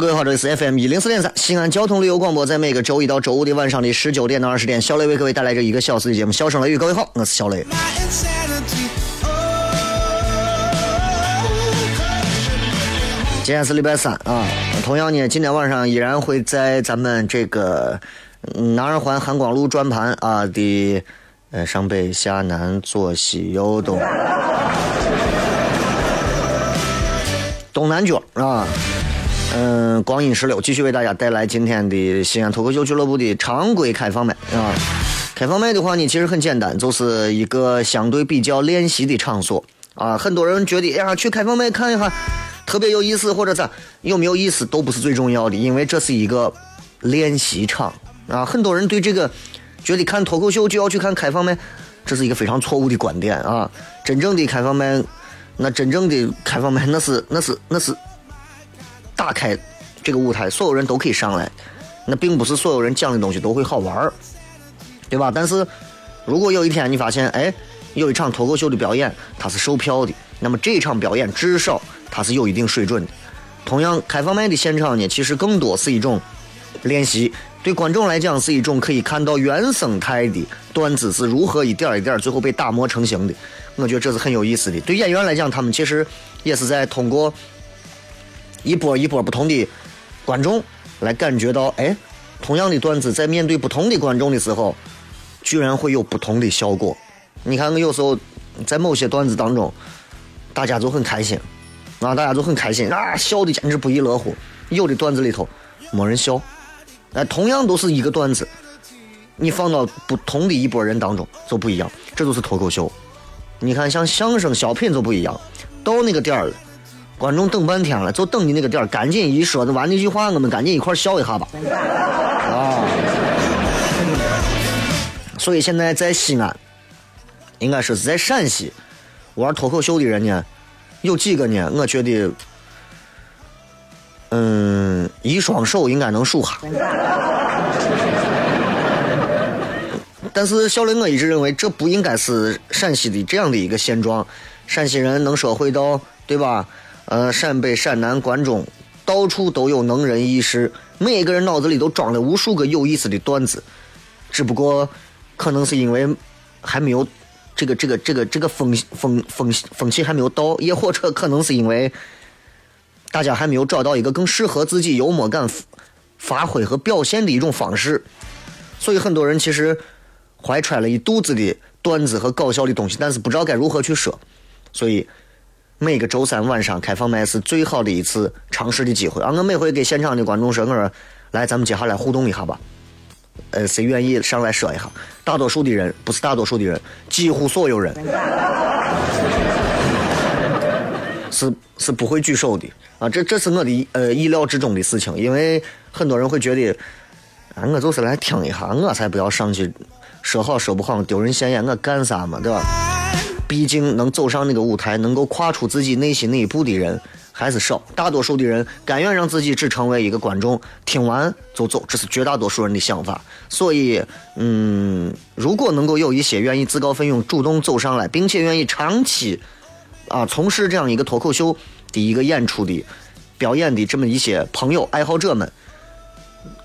各位好，这里是 FM 一零四点三西安交通旅游广播，在每个周一到周五的晚上的十九点到二十点，小雷为各位带来这一个小时的节目《笑声雷雨》。各位好，我是小雷。今天是礼拜三啊，同样呢，今天晚上依然会在咱们这个南二环韩光路转盘啊的呃上北下南左西右东东南角啊。嗯，光阴十六继续为大家带来今天的西安脱口秀俱乐部的常规开放麦啊。开放麦的话呢，其实很简单，就是一个相对比较练习的场所啊。很多人觉得，哎呀，去开放麦看一下，特别有意思或者咋，有没有意思都不是最重要的，因为这是一个练习场啊。很多人对这个觉得看脱口秀就要去看开放麦，这是一个非常错误的观点啊。真正的开放麦，那真正的开放麦，那是那是那是。打开这个舞台，所有人都可以上来。那并不是所有人讲的东西都会好玩儿，对吧？但是如果有一天你发现，哎，有一场脱口秀的表演，它是售票的，那么这场表演至少它是有一定水准的。同样，开放麦的现场呢，其实更多是一种练习，对观众来讲是一种可以看到原生态的段子是如何一点一点最后被打磨成型的。我觉得这是很有意思的。对演员来讲，他们其实也是在通过。一波一波不同的观众来感觉到，哎，同样的段子在面对不同的观众的时候，居然会有不同的效果。你看，我有时候在某些段子当中，大家就很开心，啊，大家就很开心，啊，笑的简直不亦乐乎。有的段子里头没人笑，哎，同样都是一个段子，你放到不同的一拨人当中就不一样。这就是脱口秀。你看，像相声、小品就不一样，到那个点儿了。观众等半天了，就等你那个点儿，赶紧一说完那句话，我们赶紧一块笑一下吧。啊！所以现在在西安，应该说是在陕西玩脱口秀的人呢，有几个呢？我觉得，嗯，一双手应该能数下。但是小雷，我一直认为这不应该是陕西的这样的一个现状。陕西人能说会道，对吧？呃，陕北、陕南、关中，到处都有能人异士，每个人脑子里都装了无数个有意思的段子，只不过可能是因为还没有这个、这个、这个、这个风风风风气还没有到，也或者可能是因为大家还没有找到一个更适合自己幽默感发挥和表现的一种方式，所以很多人其实怀揣了一肚子的段子和搞笑的东西，但是不知道该如何去说，所以。每个周三晚上开放麦是最好的一次尝试的机会啊！我每回给现场的观众说：“我说，来，咱们接下来互动一下吧。呃，谁愿意上来说一下？大多数的人不是大多数的人，几乎所有人是是不会举手的啊！这这是我的呃意料之中的事情，因为很多人会觉得，啊，我就是来听一下，我才不要上去说好说不好，丢人现眼，我干啥嘛，对吧？”毕竟能走上那个舞台，能够跨出自己内心那一步的人还是少。大多数的人甘愿让自己只成为一个观众，听完就走，这是绝大多数人的想法。所以，嗯，如果能够有一些愿意自告奋勇、主动走上来，并且愿意长期啊，从事这样一个脱口秀的一个演出的表演的这么一些朋友爱好者们，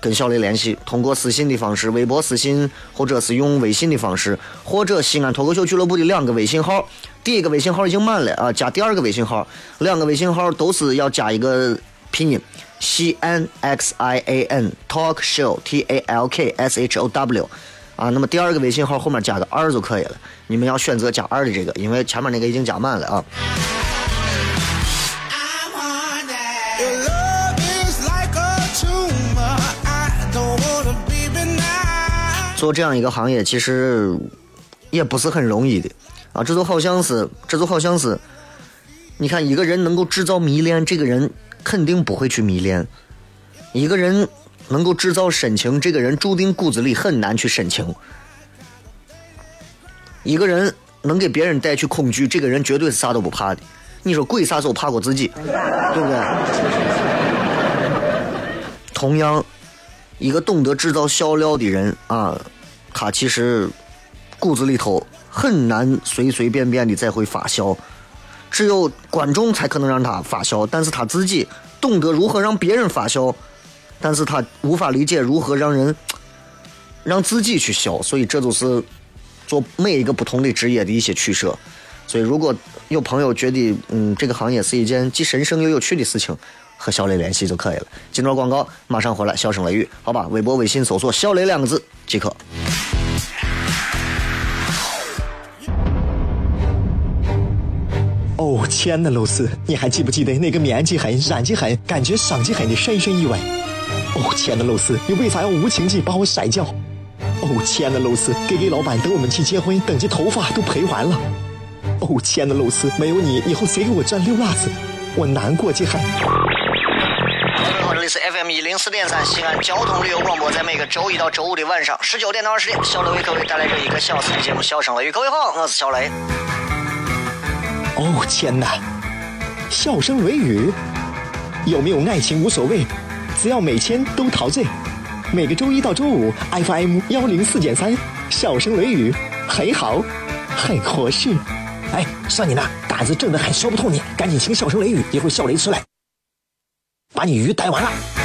跟小雷联系，通过私信的方式，微博私信，或者是用微信的方式，或者西安脱口秀俱乐部的两个微信号，第一个微信号已经满了啊，加第二个微信号，两个微信号都是要加一个拼音。西安 X I A N Talk Show T A L K S H O W，啊，那么第二个微信号后面加个二就可以了。你们要选择加二的这个，因为前面那个已经加满了啊。做这样一个行业其实也不是很容易的啊，这就好像是，这就好像是，你看一个人能够制造迷恋，这个人。肯定不会去迷恋一个人，能够制造深情，这个人注定骨子里很难去深情。一个人能给别人带去恐惧，这个人绝对是啥都不怕的。你说鬼啥时候怕过自己，对不对？同样，一个懂得制造笑料的人啊，他其实骨子里头很难随随便便的再会发笑。只有观众才可能让他发笑，但是他自己懂得如何让别人发笑，但是他无法理解如何让人让自己去笑，所以这就是做每一个不同的职业的一些取舍。所以如果有朋友觉得嗯这个行业是一件既神圣又有趣的事情，和小雷联系就可以了。进段广告，马上回来，笑声雷雨，好吧？微博、微信搜索“小雷”两个字即可。哦，亲爱的露丝，你还记不记得那个面积狠、染技狠、感觉伤及狠的深深意外？哦，亲爱的露丝，你为啥要无情地把我甩掉？哦，亲爱的露丝给给老板等我们去结婚，等这头发都赔完了。哦，亲爱的露丝，没有你，以后谁给我赚溜辣子？我难过极了。这里是 FM 一零四点三西安交通旅游广播，在每个周一到周五的晚上十九点到二十点，小雷为各位带来这一个小时的节目《笑声雷雨》。各位好，我是小雷。哦天哪！笑声雷雨，有没有爱情无所谓，只要每天都陶醉。每个周一到周五，FM 幺零四点三，笑声雷雨很好，很合适。哎，算你那胆子正的很，说不透你，赶紧请笑声雷雨，一会儿笑雷出来，把你鱼逮完了。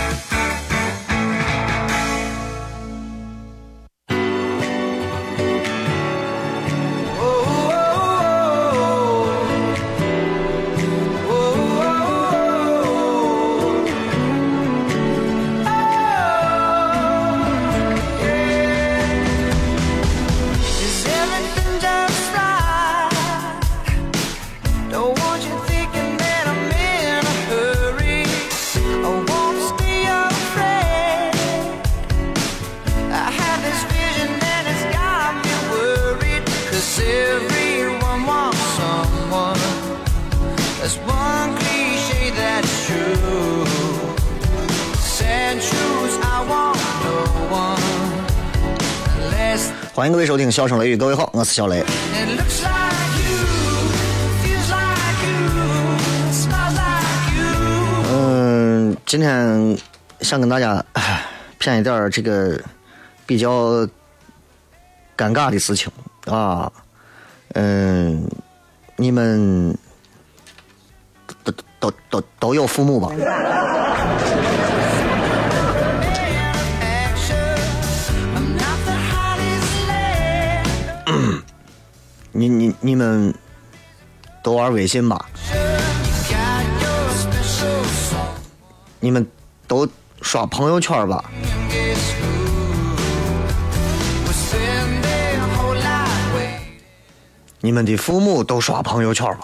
欢迎各位收听《笑声雷雨》，各位好，我是小雷。嗯，今天想跟大家骗一点这个比较尴尬的事情啊。嗯，你们都都都都有父母吧？你你你们都玩微信吧？你们都刷朋友圈吧？你们的父母都刷朋友圈吧？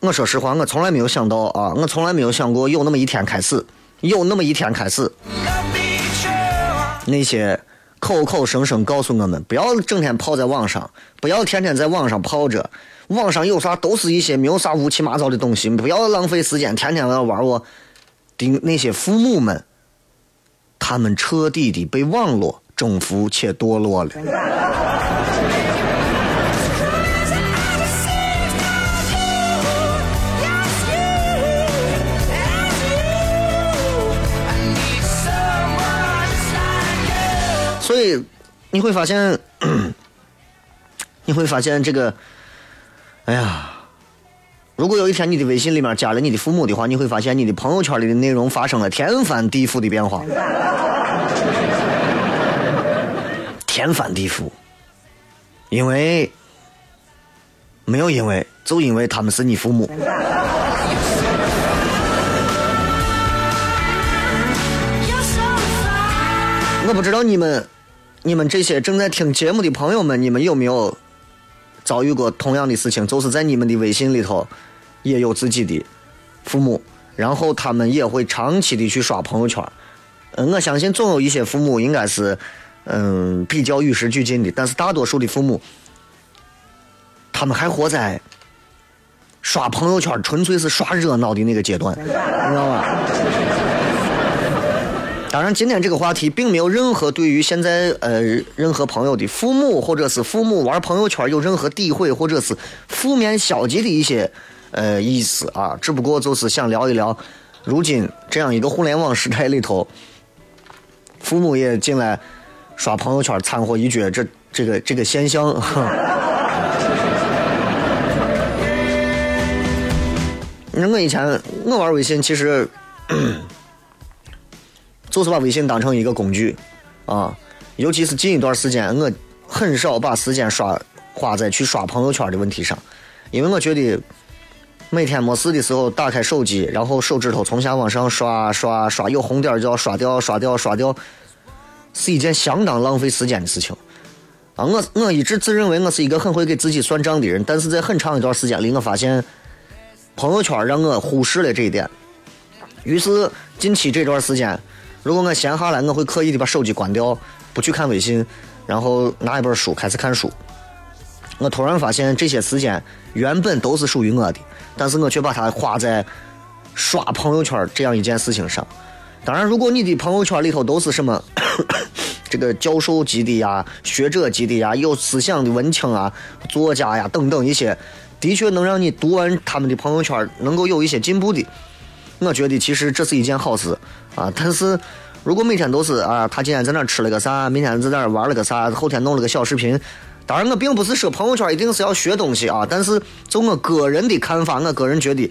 我说实话，我从来没有想到啊，我从来没有想过有那么一天开始。有那么一天开始，那些口口声声告诉我们不要整天泡在网上，不要天天在网上泡着，网上有啥都是一些没有啥乌七八糟的东西，不要浪费时间，天天要玩我。的那些父母们，他们彻底的被网络征服且堕落了。以，你会发现，你会发现这个，哎呀，如果有一天你的微信里面加了你的父母的话，你会发现你的朋友圈里的内容发生了天翻地覆的变化，天翻地覆，因为没有因为，就因为他们是你父母。我不知道你们，你们这些正在听节目的朋友们，你们有没有遭遇过同样的事情？就是在你们的微信里头，也有自己的父母，然后他们也会长期的去刷朋友圈。嗯，我相信总有一些父母应该是，嗯，比较与时俱进的，但是大多数的父母，他们还活在刷朋友圈纯粹是刷热闹的那个阶段，你知道吗？当然，今天这个话题并没有任何对于现在呃任何朋友的父母或者是父母玩朋友圈有任何诋毁或者是负面消极的一些呃意思啊，只不过就是想聊一聊，如今这样一个互联网时代里头，父母也进来刷朋友圈掺和一脚，这这个这个现象。那我以前我玩微信其实。就是把微信当成一个工具，啊，尤其是近一段时间，我很少把时间刷花在去刷朋友圈的问题上，因为我觉得每天没事的时候打开手机，然后手指头从下往上刷刷刷，有红点就要刷掉刷掉刷掉，是一件相当浪费时间的事情。啊，我我一直自认为我是一个很会给自己算账的人，但是在很长一段时间里，我发现朋友圈让我忽视了这一点，于是近期这段时间。如果我闲下来，我会刻意的把手机关掉，不去看微信，然后拿一本书开始看书。我突然发现，这些时间原本都是属于我的，但是我却把它花在刷朋友圈这样一件事情上。当然，如果你的朋友圈里头都是什么 这个教授级的呀、学者级的呀、有思想的文青啊、作家呀等等一些，的确能让你读完他们的朋友圈能够有一些进步的。我觉得其实这是一件好事啊，但是如果每天都是啊，他今天在那吃了个啥，明天在那玩了个啥，后天弄了个小视频，当然我并不是说朋友圈一定是要学东西啊，但是就我个人的看法，我个人觉得，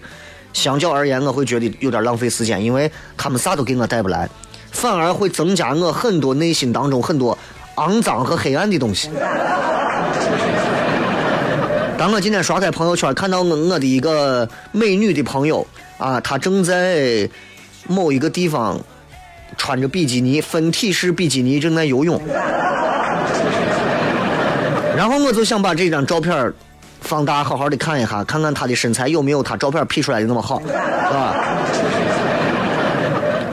相较而言，我会觉得有点浪费时间，因为他们啥都给我带不来，反而会增加我很多内心当中很多肮脏和黑暗的东西。当我今天刷开朋友圈，看到我我的一个美女的朋友。啊，她正在某一个地方穿着比基尼，分体式比基尼正在游泳。然后我就想把这张照片放大，好好的看一下，看看他的身材有没有他照片 P 出来的那么好，是吧？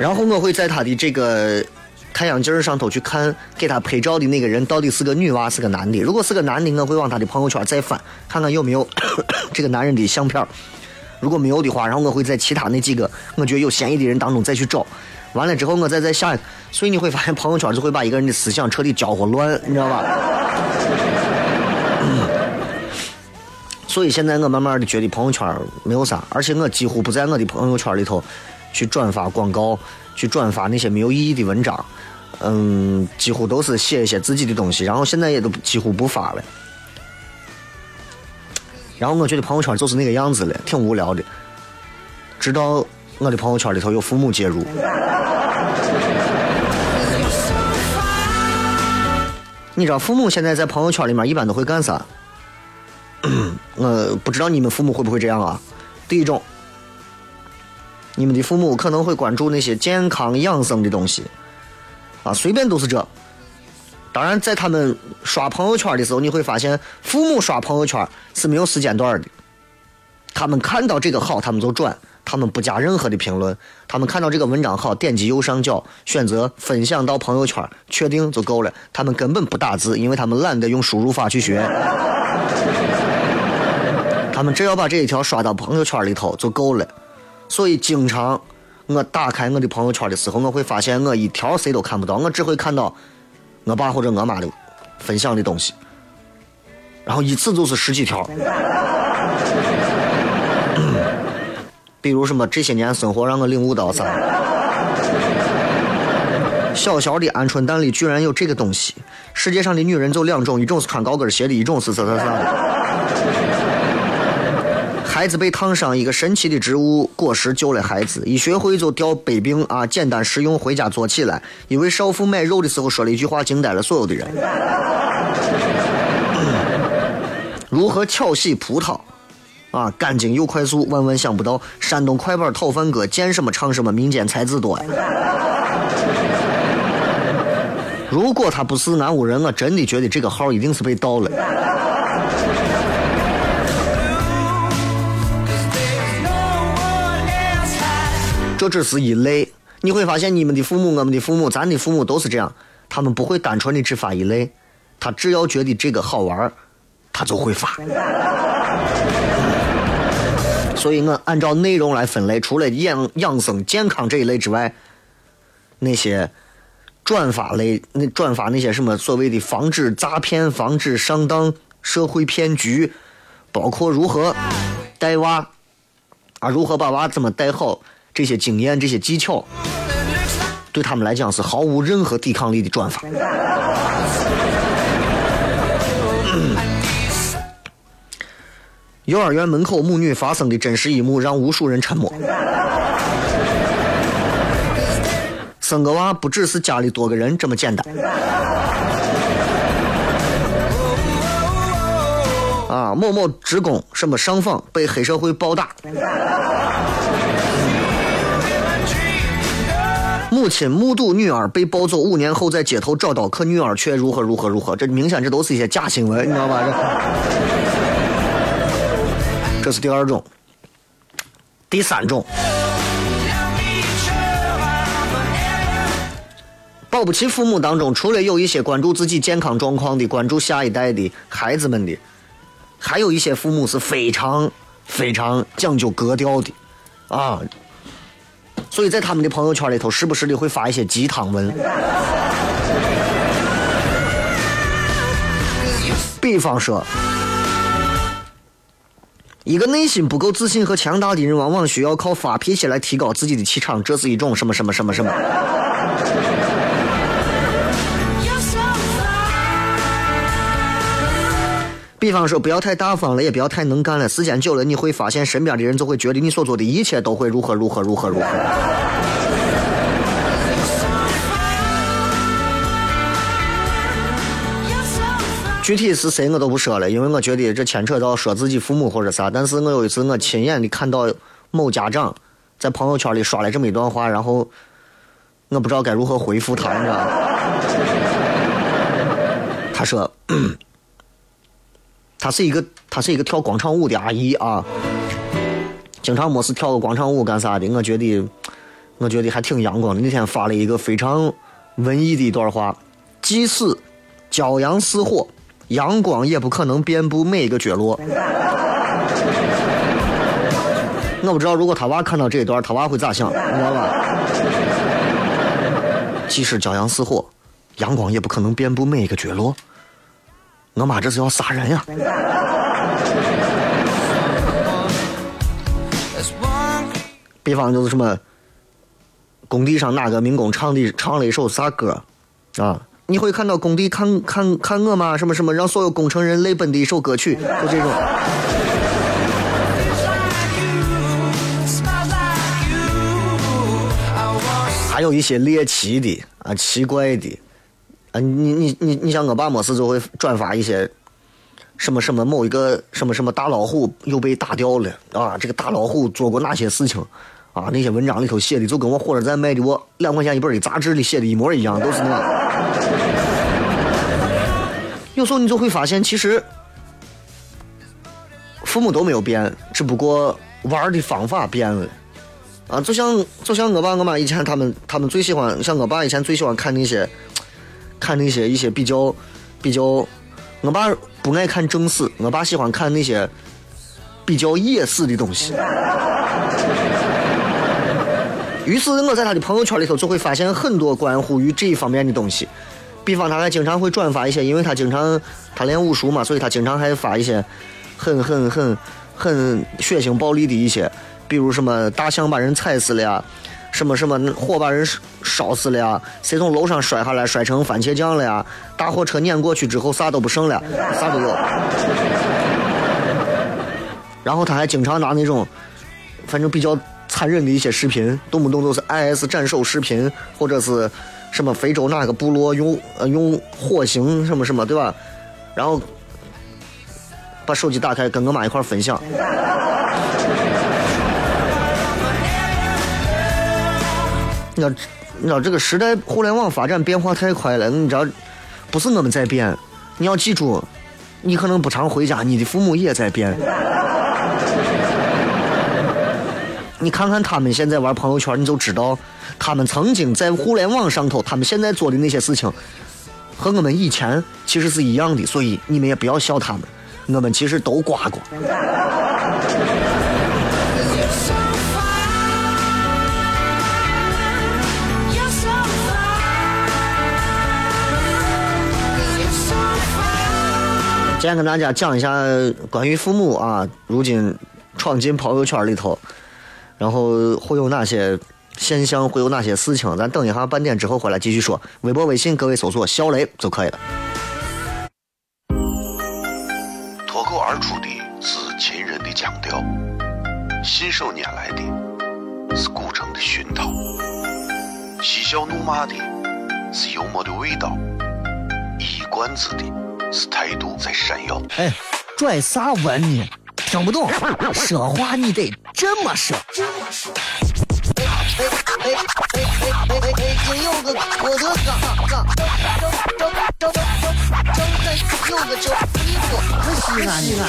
然后我会在他的这个太阳镜上头去看，给他拍照的那个人到底是个女娃是个男的。如果是个男的，我会往他的朋友圈再翻，看看有没有 这个男人的相片。如果没有的话，然后我会在其他那几个我觉得有嫌疑的人当中再去找，完了之后我再在下，所以你会发现朋友圈就会把一个人的思想彻底搅和乱，你知道吧？所以现在我慢慢的觉得朋友圈没有啥，而且我几乎不在我的朋友圈里头去转发广告，去转发那些没有意义的文章，嗯，几乎都是写一些自己的东西，然后现在也都几乎不发了。然后我觉得朋友圈就是那个样子了，挺无聊的。直到我的朋友圈里头有父母介入。你知道父母现在在朋友圈里面一般都会干啥？我 不知道你们父母会不会这样啊？第一种，你们的父母可能会关注那些健康养生的东西，啊，随便都是这。当然，在他们刷朋友圈的时候，你会发现父母刷朋友圈是没有时间段的。他们看到这个好，他们就转；他们不加任何的评论。他们看到这个文章好，点击右上角选择分享到朋友圈，确定就够了。他们根本不打字，因为他们懒得用输入法去学。他们只要把这一条刷到朋友圈里头就够了。所以，经常我打开我的朋友圈的时候，我会发现我一条谁都看不到，我只会看到。我爸或者我妈的分享的东西，然后一次就是十几条。比如什么这些年生活让我领悟到啥？小小的鹌鹑蛋里居然有这个东西。世界上的女人就两种，一种是穿高跟鞋的，一种是啥啥啥。孩子被烫伤，一个神奇的植物果实救了孩子。一学会就掉百病啊！简单实用，回家做起来。一位少妇买肉的时候说了一句话，惊呆了所有的人。如何巧洗葡萄？啊，干净又快速，万万想不到。山东快板讨饭哥，见什么唱什么，民间才子多呀。如果他不是南屋人，我真的觉得这个号一定是被盗了。这只是一类，你会发现你们的父母、我们的父母、咱的父母都是这样，他们不会单纯的只发一类，他只要觉得这个好玩他就会发。所以我按照内容来分类，除了养养生健康这一类之外，那些转发类、那转发那些什么所谓的防止诈骗、防止上当、社会骗局，包括如何带娃啊，如何把娃怎么带好。这些经验、这些技巧，对他们来讲是毫无任何抵抗力的转法。幼儿园门口母女发生的真实一幕，让无数人沉默。生个娃不只是家里多个人这么简单。啊，某某职工什么上访被黑社会暴打。母亲目睹女儿被抱走，五年后在街头找到，可女儿却如何如何如何。这明显这都是一些假新闻，你知道吧？这是第二种，第三种，保不齐父母当中，除了有一些关注自己健康状况的、关注下一代的孩子们的，还有一些父母是非常非常讲究格调的，啊。所以在他们的朋友圈里头，时不时的会发一些鸡汤文。比方说，一个内心不够自信和强大的人，往往需要靠发脾气来提高自己的气场，这是一种什么什么什么什么。比方说，不要太大方了，也不要太能干了。时间久了，你会发现身边的人就会觉得你所做的一切都会如何如何如何如何。具体是谁我都不说了，因为我觉得这牵扯到说自己父母或者啥。但是我有一次我亲眼的看到某家长在朋友圈里刷了这么一段话，然后我不知道该如何回复他，你知道吗？他说。她是一个，她是一个跳广场舞的阿姨啊，经常没事跳个广场舞干啥的。我觉得，我觉得还挺阳光的。那天发了一个非常文艺的一段话：即使骄阳似火，阳光也不可能遍布每一个角落。我不知道如果他娃看到这一段，他娃会咋想，你知道吧？即使骄阳似火，阳光也不可能遍布每一个角落。我妈这是要杀人呀！比方就是什么，工地上哪个民工唱的唱了一首啥歌啊？你会看到工地看看看我吗？什么什么让所有工程人泪奔的一首歌曲，就这种。还有一些猎奇的啊，奇怪的。啊，你你你你像我爸没事就会转发一些什么什么某一个什么什么大老虎又被打掉了啊，这个大老虎做过哪些事情啊？那些文章里头写的就跟我火车站卖的我两块钱一本的杂志里写的一模一样，都是那。有时候你就会发现，其实父母都没有变，只不过玩的方法变了啊。就像就像我爸我妈以前他们他们最喜欢，像我爸以前最喜欢看那些。看那些一些比较比较，我爸不爱看正史，我爸喜欢看那些比较野史的东西。于是我在他的朋友圈里头就会发现很多关乎于这一方面的东西，比方他还经常会转发一些，因为他经常他练武术嘛，所以他经常还发一些很很很很血腥暴力的一些，比如什么大象把人踩死了呀。什么什么火把人烧死了呀，谁从楼上摔下来摔成番茄酱了呀，大货车碾过去之后啥都不剩了，啥都有。然后他还经常拿那种，反正比较残忍的一些视频，动不动都是 IS 斩首视频，或者是什么非洲哪个部落用呃用火刑什么什么，对吧？然后把手机打开跟我妈一块分享。你知道，你知道这个时代互联网发展变化太快了。你知道，不是我们在变，你要记住，你可能不常回家，你的父母也在变。你看看他们现在玩朋友圈，你就知道，他们曾经在互联网上头，他们现在做的那些事情，和我们以前其实是一样的。所以你们也不要笑他们，我们其实都刮过。今天跟大家讲一下关于父母啊，如今闯进朋友圈里头，然后会有哪些现象，会有哪些事情？咱等一下半点之后回来继续说。微博、微信，各位搜索“小雷”就可以了。脱口而出的是秦人的腔调，信手拈来的是古城的熏陶，嬉笑怒骂的是幽默的味道，一冠子的。是态度在闪耀。哎，拽啥文呢？听不懂，说话你得这么说。哎哎哎哎哎哎哎！今有个我的哥哥，有个叫西安西安。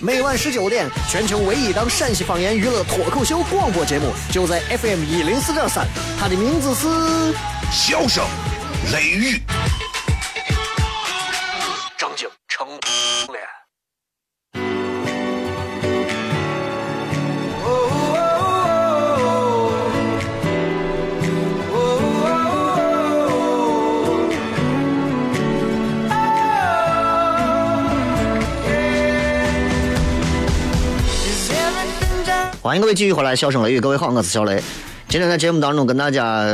每晚十九点，全球唯一档陕西方言娱乐脱口秀广播节目，就在 FM 一零四点三。它的名字是《笑声雷雨》。欢迎各位继续回来，笑声雷雨，各位好，我是小雷。今天在节目当中跟大家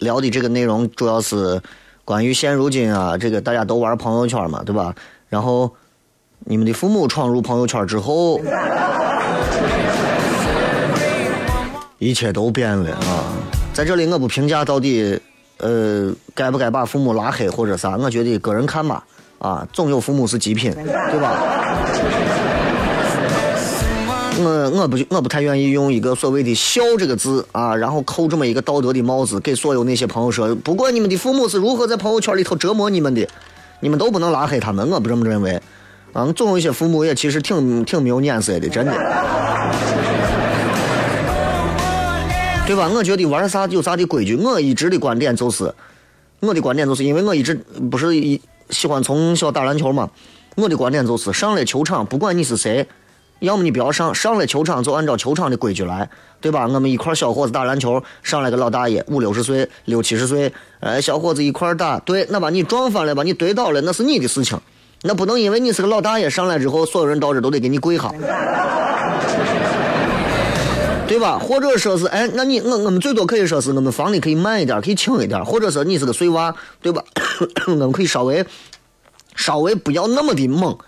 聊的这个内容，主要是关于现如今啊，这个大家都玩朋友圈嘛，对吧？然后你们的父母闯入朋友圈之后，一切都变了啊！在这里我不评价到底呃该不该把父母拉黑或者啥，我觉得个人看吧，啊，总有父母是极品，对吧？我我不我不太愿意用一个所谓的“孝”这个字啊，然后扣这么一个道德的帽子，给所有那些朋友说，不管你们的父母是如何在朋友圈里头折磨你们的，你们都不能拉黑他们。我不这么认为，啊，总有一些父母也其实挺挺没有眼色的，真的，对吧？我觉得玩啥有啥的规矩。我一直的观点就是，我的观点就是因为我一直不是一喜欢从小打篮球嘛，我的观点就是上了球场，不管你是谁。要么你不要上，上了球场就按照球场的规矩来，对吧？我们一块小伙子打篮球，上来个老大爷五六十岁、六七十岁，哎，小伙子一块打，对，那把你撞翻了，把你怼倒了，那是你的事情，那不能因为你是个老大爷上来之后，所有人到这都得给你跪下，对吧？或者说是，哎，那你我我们最多可以说是我们放的可以慢一点，可以轻一点，或者说你是个碎娃，对吧？我们可以稍微稍微不要那么的猛，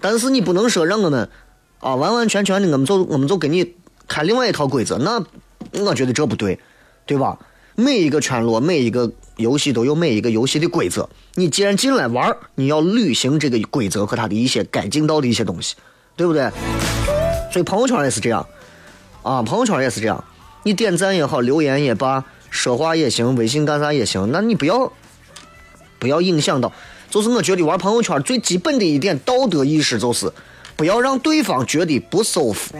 但是你不能说让我们。啊，完完全全的，我们就我们就给你开另外一套规则，那我觉得这不对，对吧？每一个圈落，每一个游戏都有每一个游戏的规则。你既然进来玩你要履行这个规则和他的一些该尽到的一些东西，对不对？所以朋友圈也是这样，啊，朋友圈也是这样。你点赞也好，留言也罢，说话也行，微信干啥也行，那你不要不要影响到。就是我觉得玩朋友圈最基本的一点道德意识就是。不要让对方觉得不舒服。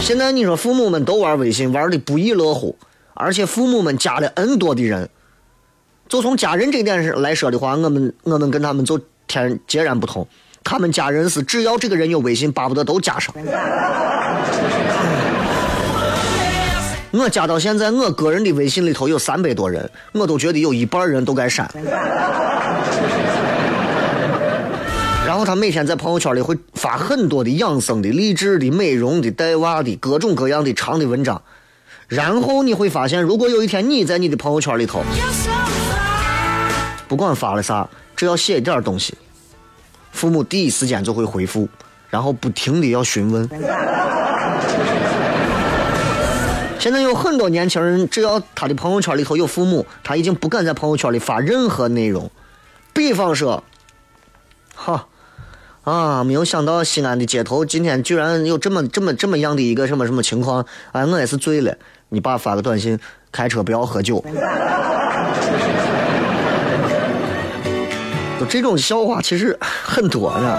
现在你说父母们都玩微信，玩的不亦乐乎，而且父母们加了 N 多的人。就从家人这点上来说的话，我们我们跟他们就天截然不同。他们家人是只要这个人有微信，巴不得都加上。我加到现在，我个人的微信里头有三百多人，我都觉得有一半人都该删。然后他每天在朋友圈里会发很多的养生的、励志的、美容的、带娃的各种各样的长的文章。然后你会发现，如果有一天你在你的朋友圈里头，不管发了啥，只要写一点东西，父母第一时间就会回复，然后不停的要询问。现在有很多年轻人，只要他的朋友圈里头有父母，他已经不敢在朋友圈里发任何内容。比方说，哈啊，没有想到西安的街头今天居然有这么这么这么样的一个什么什么情况，哎，我也是醉了。你爸发个短信，开车不要喝酒。就 这种笑话其实很多呢。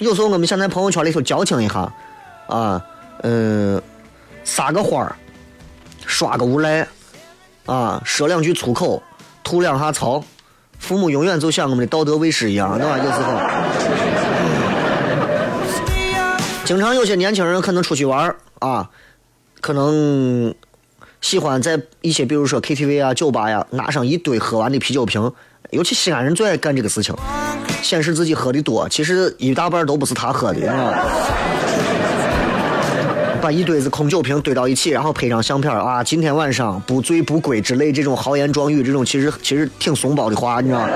有时候我们想在朋友圈里头矫情一下，啊，嗯，撒个花儿，刷个无赖，啊，说两句粗口，吐两下槽，父母永远就像我们的道德卫士一样，对吧？有时候，经常有些年轻人可能出去玩啊，可能喜欢在一些比如说 KTV 啊、酒吧呀，拿上一堆喝完的啤酒瓶，尤其西安人最爱干这个事情。显示自己喝的多，其实一大半都不是他喝的，啊。把一堆子空酒瓶堆到一起，然后拍张相片啊！今天晚上不醉不归之类这种豪言壮语，这种其实其实挺怂包的话，你知道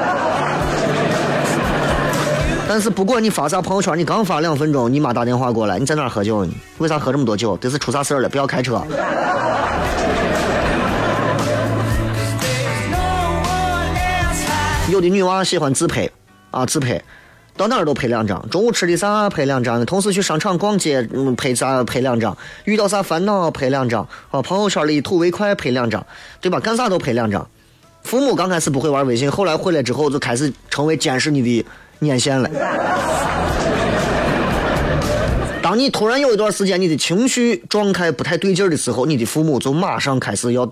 但是不管你发啥朋友圈，你刚发两分钟，你妈打电话过来，你在哪喝酒呢？为啥喝这么多酒？这是出啥事儿了？不要开车。有的女娃喜欢自拍。啊，自拍，到哪儿都拍两张。中午吃的啥拍两张，同事去商场逛街，嗯，拍啥拍两张。遇到啥烦恼拍两张。啊，朋友圈里图为快拍两张，对吧？干啥都拍两张。父母刚开始不会玩微信，后来回来之后就开始成为监视你的眼线了。当你突然有一段时间你的情绪状态不太对劲的时候，你的父母就马上开始要。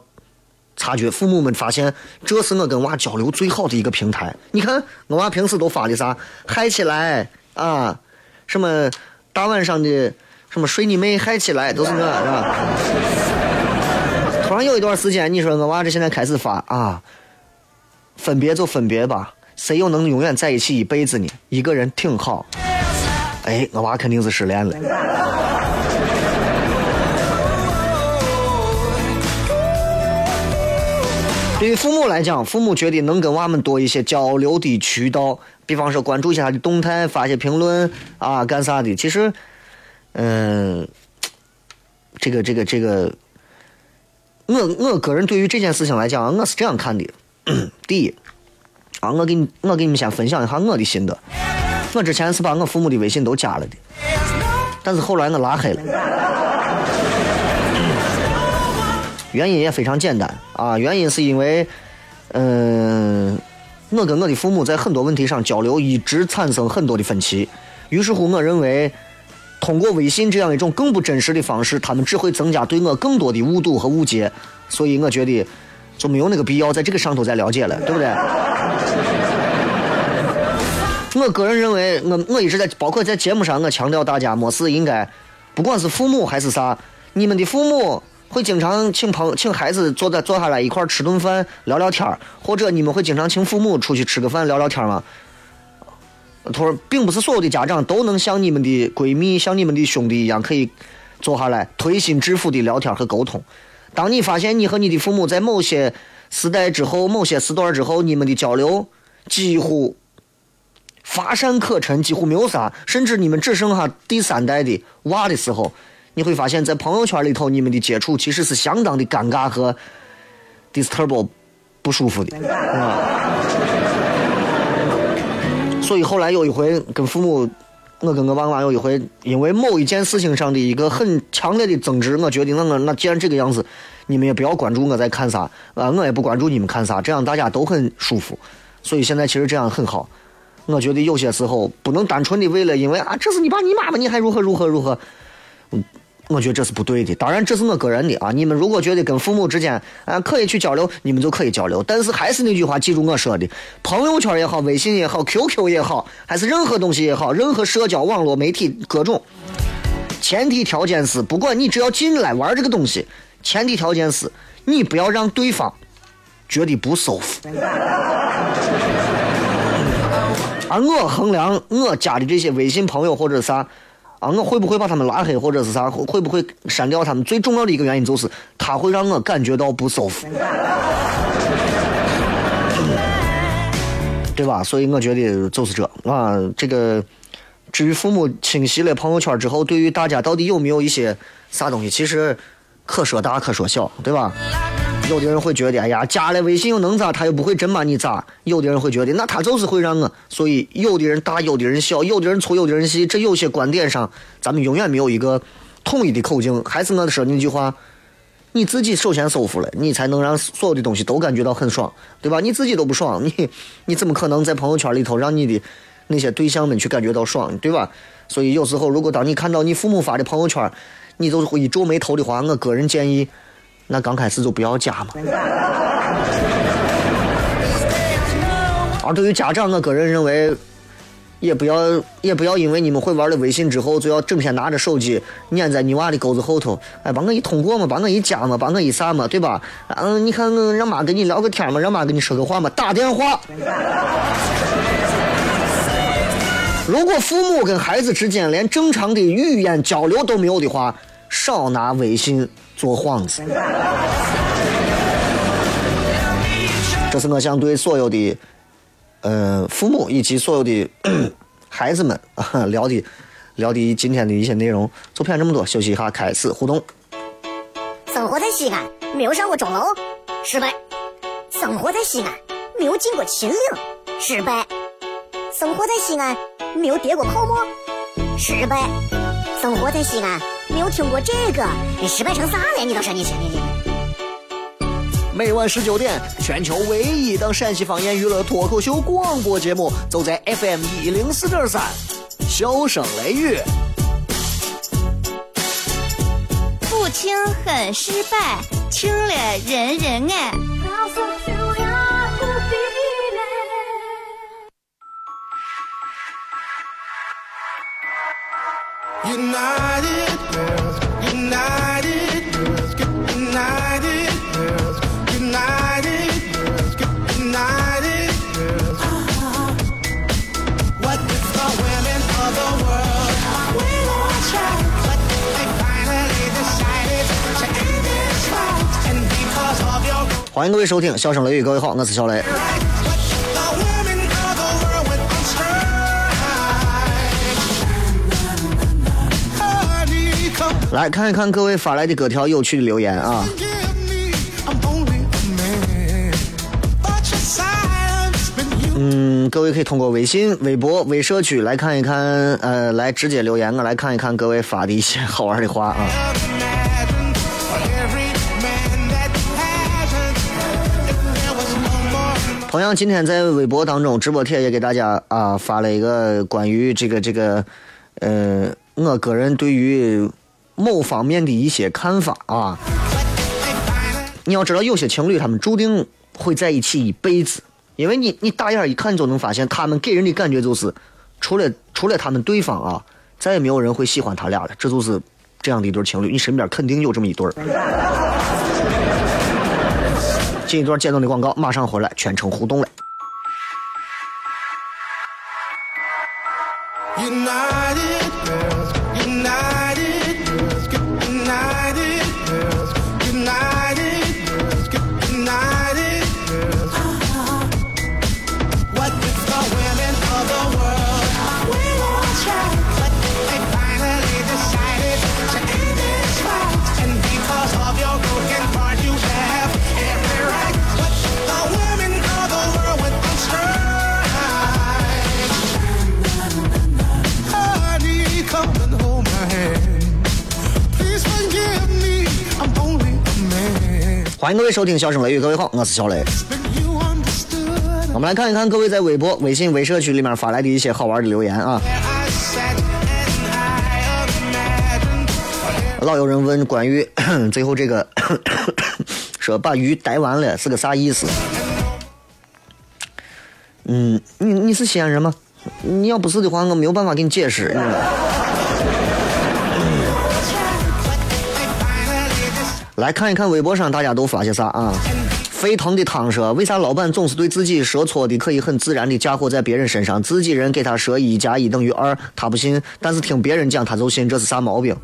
察觉父母们发现，这是我跟娃交流最好的一个平台。你看，我娃平时都发的啥？嗨起来啊！什么大晚上的，什么睡你妹，嗨起来，都是我，是吧？突然有一段时间，你说我娃这现在开始发啊，分别就分别吧，谁又能永远在一起一辈子呢？一个人挺好。哎，我娃肯定是失恋了。对于父母来讲，父母觉得能跟娃们多一些交流的渠道，比方说关注一下他的动态，发些评论啊，干啥的？其实，嗯，这个这个这个，我我个人对于这件事情来讲，我是这样看的。第一，啊，我给你我给你们先分享一下我的心得。我之前是把我父母的微信都加了的，但是后来我拉黑了。原因也非常简单啊，原因是因为，嗯，我跟我的父母在很多问题上交流一直产生很多的分歧，于是乎我认为，通过微信这样一种更不真实的方式，他们只会增加对我更多的误读和误解，所以我觉得就没有那个必要在这个上头再了解了，对不对？我个人认为，我我一直在包括在节目上，我强调大家没事应该，不管是父母还是啥，你们的父母。会经常请朋请孩子坐在坐下来一块儿吃顿饭聊聊天儿或者你们会经常请父母出去吃个饭聊聊天儿吗？他说，并不是所有的家长都能像你们的闺蜜、像你们的兄弟一样，可以坐下来推心置腹的聊天和沟通。当你发现你和你的父母在某些时代之后、某些时段之后，你们的交流几乎乏善可陈，几乎没有啥，甚至你们只剩下第三代的娃的时候。你会发现在朋友圈里头，你们的接触其实是相当的尴尬和 disturb 不舒服的，啊。所以后来有一回跟父母，我跟我爸妈有一回，因为某一件事情上的一个很强烈的争执，我觉得那我那既然这个样子，你们也不要关注我在看啥，啊，我也不关注你们看啥，这样大家都很舒服。所以现在其实这样很好。我觉得有些时候不能单纯的为了因为啊，这是你爸你妈妈，你还如何如何如何，嗯。我觉得这是不对的，当然这是我个人的啊。你们如果觉得跟父母之间啊可以去交流，你们就可以交流。但是还是那句话，记住我说的，朋友圈也好，微信也好，QQ 也好，还是任何东西也好，任何社交网络媒体各种，前提条件是，不管你只要进来玩这个东西，前提条件是你不要让对方觉得不舒服。而我衡量我加的这些微信朋友或者啥，啊，我会不会把他们拉黑或者是啥，会不会删掉他们？最重要的一个原因就是，他会让我感觉到不舒服，对吧？所以我觉得就是这啊，这个。至于父母清晰了朋友圈之后，对于大家到底有没有一些啥东西，其实可说大可说小，对吧？有的人会觉得，哎呀，加了微信又能咋？他又不会真把你咋？有的人会觉得，那他就是会让我。所以，有的人大，有的人小，有的人粗，有的人细。这有些观点上，咱们永远没有一个统一的口径。还是我说那句话，你自己首先舒服了，你才能让所有的东西都感觉到很爽，对吧？你自己都不爽，你你怎么可能在朋友圈里头让你的？那些对象们去感觉到爽，对吧？所以有时候，如果当你看到你父母发的朋友圈，你就会一皱眉头的话，我个人建议，那刚开始就不要加嘛。而 对于家长，我个人认为，也不要也不要因为你们会玩了微信之后，就要整天拿着手机粘在你娃的钩子后头，哎，把我一通过嘛，把我一加嘛，把我一啥嘛，对吧？嗯，你看，让妈跟你聊个天嘛，让妈跟你说个话嘛，打电话。如果父母跟孩子之间连正常的语言交流都没有的话，少拿微信做幌子。这是我想对所有的呃父母以及所有的 孩子们聊的聊的今天的一些内容。就骗这么多，休息一下，开始互动。生活在西安，没有上过钟楼，失败；生活在西安，没有进过秦岭，失败；生活在西安。没有跌过泡沫，失败。生活在西安，没有听过这个，你失败成啥了？你倒是你信你信。每晚十九点，全球唯一档陕西方言娱乐脱口秀广播节目，就在 FM 一零四点三，笑声雷雨。不听很失败，听了人人爱。欢迎各位收听《笑声雷雨》，各位好，我是小雷。来看一看各位发来的各条有趣的留言啊！嗯，各位可以通过微信、微博、微社区来看一看，呃，来直接留言，我来看一看各位发的一些好玩的话啊。同样，今天在微博当中直播帖也给大家啊发了一个关于这个这个，呃，我个人对于。某方面的一些看法啊，你要知道，有些情侣他们注定会在一起一辈子，因为你你大眼一看就能发现，他们给人的感觉就是，除了除了他们对方啊，再也没有人会喜欢他俩了。这就是这样的一对情侣，你身边肯定有这么一对儿。进一段简短的广告，马上回来，全程互动了。欢迎各位收听《笑声雷雨》，各位好，我是小雷。我们来看一看各位在微博、微信、微社区里面发来的一些好玩的留言啊。老有人问关于 最后这个 说把鱼逮完了是个啥意思？嗯，你你是西安人吗？你要不是的话，我没有办法给你解释。你知道吗来看一看微博上大家都发些啥啊？沸腾的汤说：“为啥老板总是对自己说错的可以很自然的嫁祸在别人身上？自己人给他说一加一等于二，他不信，但是听别人讲他就信，这是啥毛病？”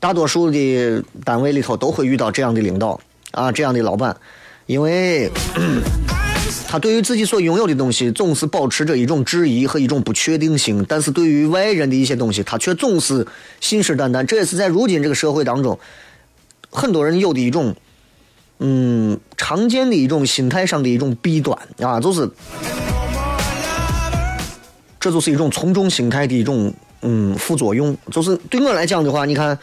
大多数的单位里头都会遇到这样的领导啊，这样的老板，因为他对于自己所拥有的东西总是保持着一种质疑和一种不确定性，但是对于外人的一些东西，他却总是信誓旦旦。这也是在如今这个社会当中，很多人有的一种。嗯，常见的一种心态上的一种弊端啊，就是，这就是一种从众心态的一种嗯副作用。就是对我来讲的话，你看，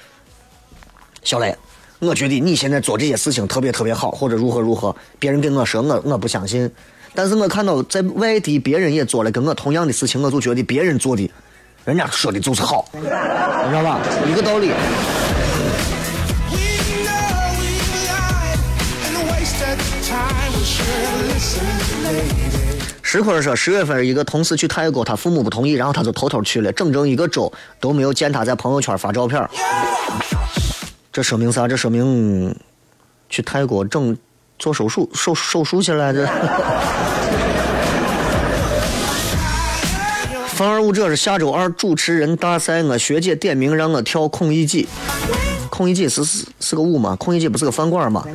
小雷，我觉得你现在做这些事情特别特别好，或者如何如何，别人跟我说，我我不相信。但是我看到在外地别人也做了跟我同样的事情，我就觉得别人做的，人家说的就是好，你知道吧？一个道理。石坤说，十月份一个同事去泰国，他父母不同意，然后他就偷偷去了，整整一个周都没有见他在朋友圈发照片。这说明啥？这说明去泰国整做手术手手术去了。这。范二五者是下周二主持人大赛，我学姐点名让我跳空一击。空一击是是是个舞吗？空一击不是个饭馆吗？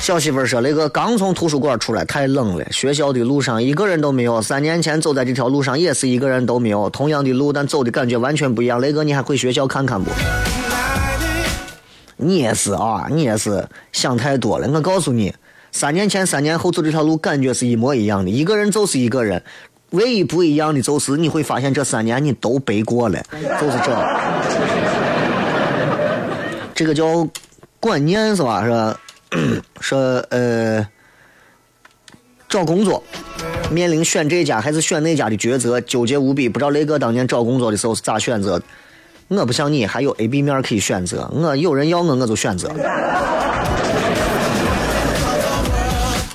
小媳妇说：“那个刚从图书馆出来，太冷了。学校的路上一个人都没有。三年前走在这条路上也是一个人都没有。同样的路，但走的感觉完全不一样。雷哥，你还回学校看看不？你也是啊，你也是想太多了。我告诉你，三年前、三年后走这条路，感觉是一模一样的。一个人就是一个人，唯一不一样的就是你会发现，这三年你都背过了，就是这。这个叫观念是吧？是吧？” 说呃，找工作面临选这家还是选那家的抉择，纠结无比。不知道雷哥当年找工作的时候是咋选择的？我不像你，还有 A、B 面可以选择。我有人要我，我就选择，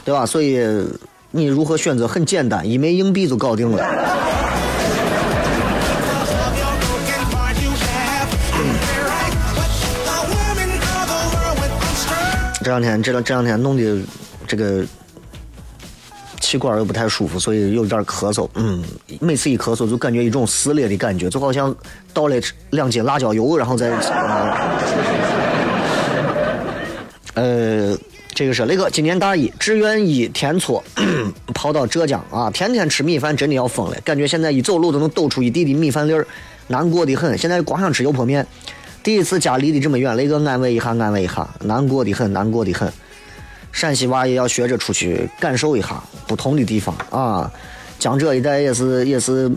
对吧？所以你如何选择很简单，一枚硬币就搞定了。这两天，这两这两天弄的这个气管又不太舒服，所以有点咳嗽。嗯，每次一咳嗽就感觉一种撕裂的感觉，就好像倒了两斤辣椒油，然后再。呃，这个是雷哥今年大一，志愿一填错，跑到浙江啊，天天吃米饭，真的要疯了，感觉现在一走路都能抖出一地的米饭粒儿，难过的很。现在光想吃油泼面。第一次家离得这么远，雷哥安慰一下，安慰一下，难过的很，难过的很。陕西娃也要学着出去感受一下不同的地方啊！江浙一带也是也是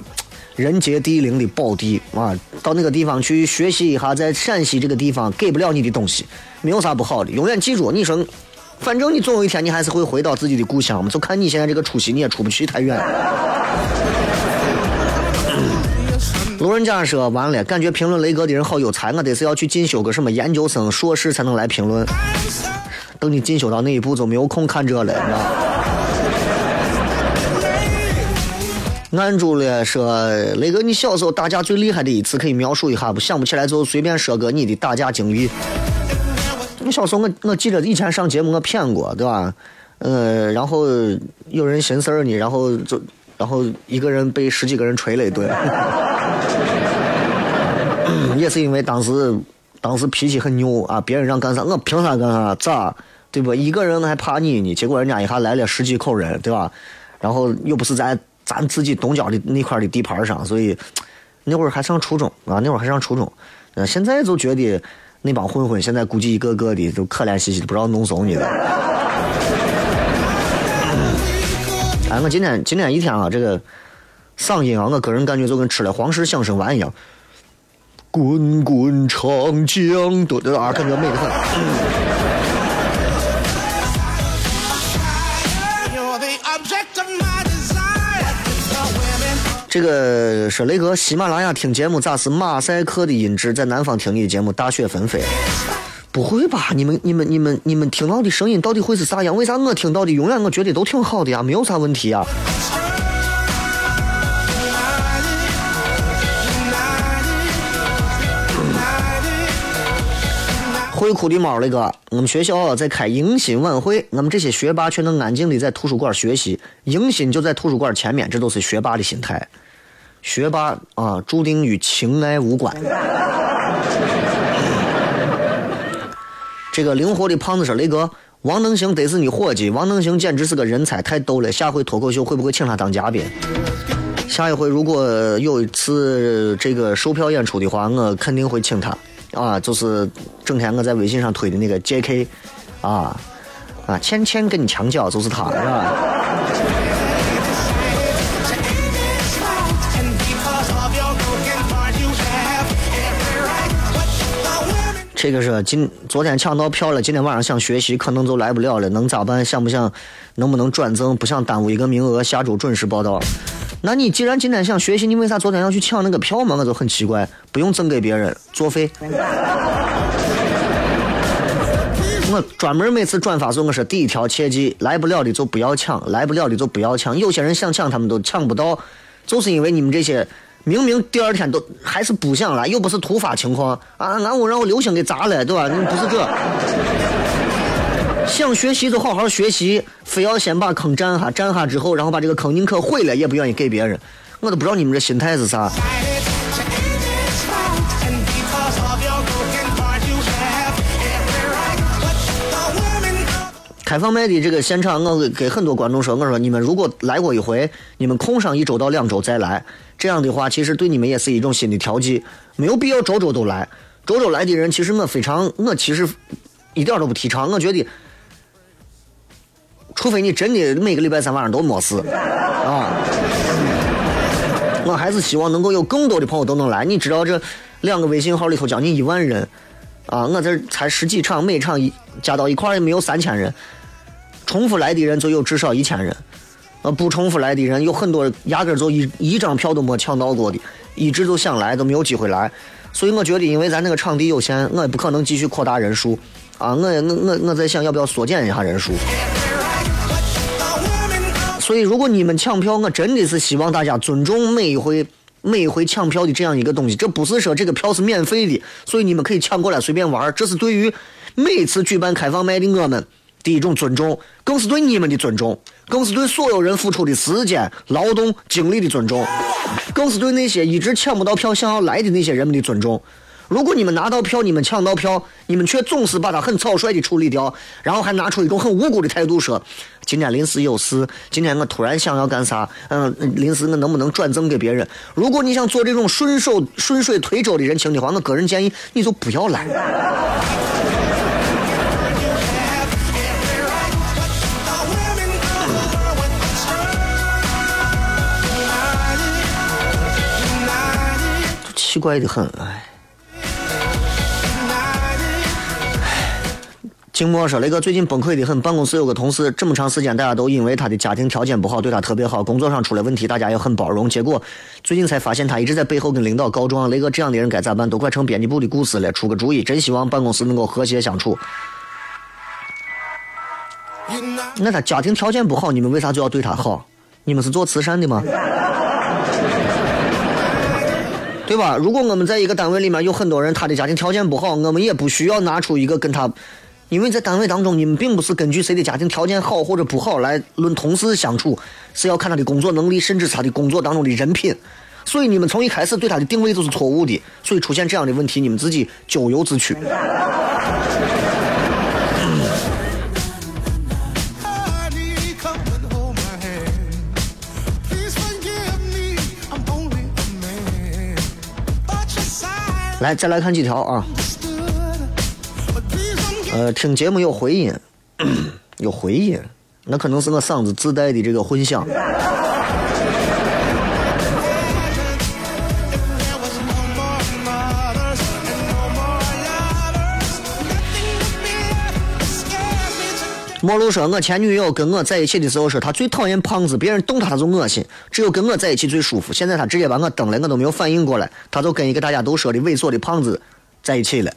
人杰地灵的宝地啊！到那个地方去学习一下，在陕西这个地方给不了你的东西，没有啥不好的。永远记住，你说，反正你总有一天你还是会回到自己的故乡嘛，就看你现在这个出息，你也出不去太远。路人甲说完了，感觉评论雷哥的人好有才，我得是要去进修个什么研究生、硕士才能来评论。等你进修到那一步，就没有空看这了，你知道按住了说，雷哥，你小时候打架最厉害的一次可以描述一下不？想不起来就随便说个你的打架经历。你小时候我我记得以前上节目我骗过，对吧？呃，然后有人寻事儿呢，然后就。然后一个人被十几个人捶了一顿，也是因为当时当时脾气很牛啊，别人让干啥我凭啥干啥，咋对不？一个人还怕你呢，结果人家一下来了十几口人，对吧？然后又不是在咱自己东郊的那块的地盘上，所以那会儿还上初中啊，那会儿还上初中，现在就觉得那帮混混现在估计一个个的都可怜兮兮的，不知道弄怂你了。哎，我今天今天一天啊，这个嗓音啊，我个人感觉就跟吃了黄石响声丸一样，滚滚长江，对对啊，感觉美得很。这个说雷哥喜马拉雅听节目咋是马赛克的音质在南方听你的节目大雪纷飞不会吧？你们你们你们你们听到的声音到底会是啥样为啥我听到的永远我觉得都挺好的呀没有啥问题啊会哭的猫那个我们学校在开迎新晚会我们这些学霸却能安静的在图书馆学习迎新就在图书馆前面这都是学霸的心态学霸啊，注定与情爱无关。这个灵活的胖子说：“雷哥，王能行得是你伙计，王能行简直是个人才，太逗了。下回脱口秀会不会请他当嘉宾？下一回如果有一次这个售票演出的话，我肯定会请他。”啊，就是整天我在微信上推的那个 J.K. 啊啊，倩倩跟你墙角就是他，是吧？这个是今昨天抢到票了，今天晚上想学习，可能就来不了了，能咋办？想不想？能不能转赠？不想耽误一个名额，下周准时报道。那你既然今天想学习，你为啥昨天要去抢那个票嘛？我就很奇怪，不用赠给别人，作废。我专门每次转发时候，我说第一条切记：来不了的就不要抢，来不了的就不要抢。有些人想抢，他们都抢不到，就是因为你们这些明明第二天都还是不想来，又不是突发情况啊！俺我让我流星给砸了，对吧？不是这。想学习就好好学习，非要先把坑占下，占下之后，然后把这个坑宁可毁了也不愿意给别人。我都不知道你们这心态是啥。开放麦的这个现场，我给很多观众说，我说你们如果来过一回，你们空上一周到两周再来，这样的话其实对你们也是一种新的调剂，没有必要周周都来。周周来的人，其实我非常，我其实一点都不提倡，我觉得。除非你真的每个礼拜三晚上都没事啊，我还是希望能够有更多的朋友都能来。你知道这两个微信号里头将近一万人啊，我这才十几场，每场一加到一块也没有三千人，重复来的人就有至少一千人，呃，不重复来的人有很多压根儿就一一张票都没抢到过的，一直都想来都没有机会来，所以我觉得因为咱那个场地有限，我也不可能继续扩大人数啊，我我我我在想要不要缩减一下人数。所以，如果你们抢票，我真的是希望大家尊重每一回、每一回抢票的这样一个东西。这不是说这个票是免费的，所以你们可以抢过来随便玩。这是对于每次举办开放麦的我们第一种尊重，更是对你们的尊重，更是对所有人付出的时间、劳动、精力的尊重，更是对那些一直抢不到票想要来的那些人们的尊重。如果你们拿到票，你们抢到票，你们却总是把它很草率的处理掉，然后还拿出一种很无辜的态度说：“今天临时有事，今天我突然想要干啥？嗯，临时我能不能转赠给别人？如果你想做这种顺手顺水推舟的人情的话，我个人建议你就不要来。”奇怪的很，哎。静默说：“雷哥最近崩溃的很，办公室有个同事，这么长时间大家都因为他的家庭条件不好，对他特别好，工作上出了问题，大家也很包容。结果最近才发现他一直在背后跟领导告状。雷哥这样的人该咋办？都快成编辑部的故事了，出个主意。真希望办公室能够和谐相处。那他家庭条件不好，你们为啥就要对他好？你们是做慈善的吗？对吧？如果我们在一个单位里面有很多人，他的家庭条件不好，我们也不需要拿出一个跟他。”因为在单位当中，你们并不是根据谁的家庭条件好或者不好来论同事相处，是要看他的工作能力，甚至他的工作当中的人品。所以你们从一开始对他的定位就是错误的，所以出现这样的问题，你们自己咎由自取。来，再来看几条啊。呃，听节目有回音，有回音，那可能是我嗓子自带的这个混响。陌路说，我前女友跟我在一起的时候说，她最讨厌胖子，别人动她她就恶心，只有跟我在一起最舒服。现在她直接把我蹬了，我都没有反应过来，她就跟一个大家都说的猥琐的胖子在一起了。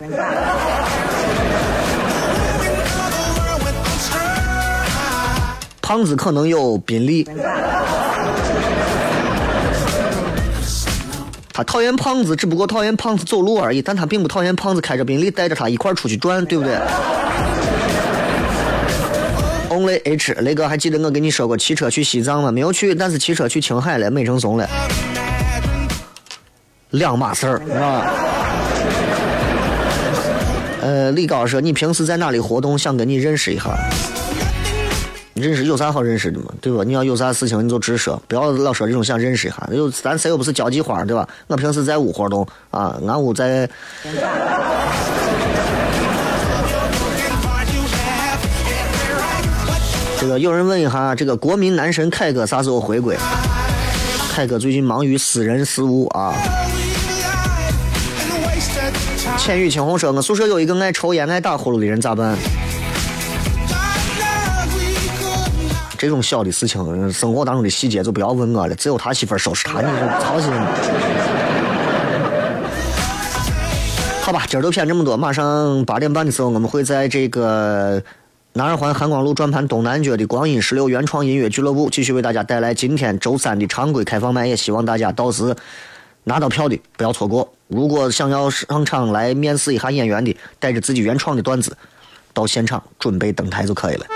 胖子可能有宾利，他讨厌胖子，只不过讨厌胖子走路而已，但他并不讨厌胖子开着宾利带着他一块出去转，对不对中雷 H，雷哥还记得我跟你说过骑车去西藏吗？没有去，但是骑车去青海了，美成怂了，两码事儿，是吧？呃，李高说你平时在哪里活动？想跟你认识一下。认识有啥好认识的嘛？对吧？你要有啥事情你就直说，不要老说这种想认识一下。又咱谁又不是交际花，对吧？我平时在屋活动啊，俺屋在。个有人问一下，这个国民男神凯哥啥时候回归？凯哥最近忙于私人事务啊。千羽青红说：“我宿舍有一个爱抽烟、爱打呼噜的人，咋办？”这种小的事情，生活当中的细节就不要问我了，只有他媳妇收拾他，你说操心。好吧，今儿就骗这么多，马上八点半的时候，我们会在这个南二环汉光路转盘东南角的光阴十六原创音乐俱乐部继续为大家带来今天周三的常规开放麦，也希望大家到时拿到票的不要错过。如果想要上场来面试一下演员的，带着自己原创的段子到现场准备登台就可以了。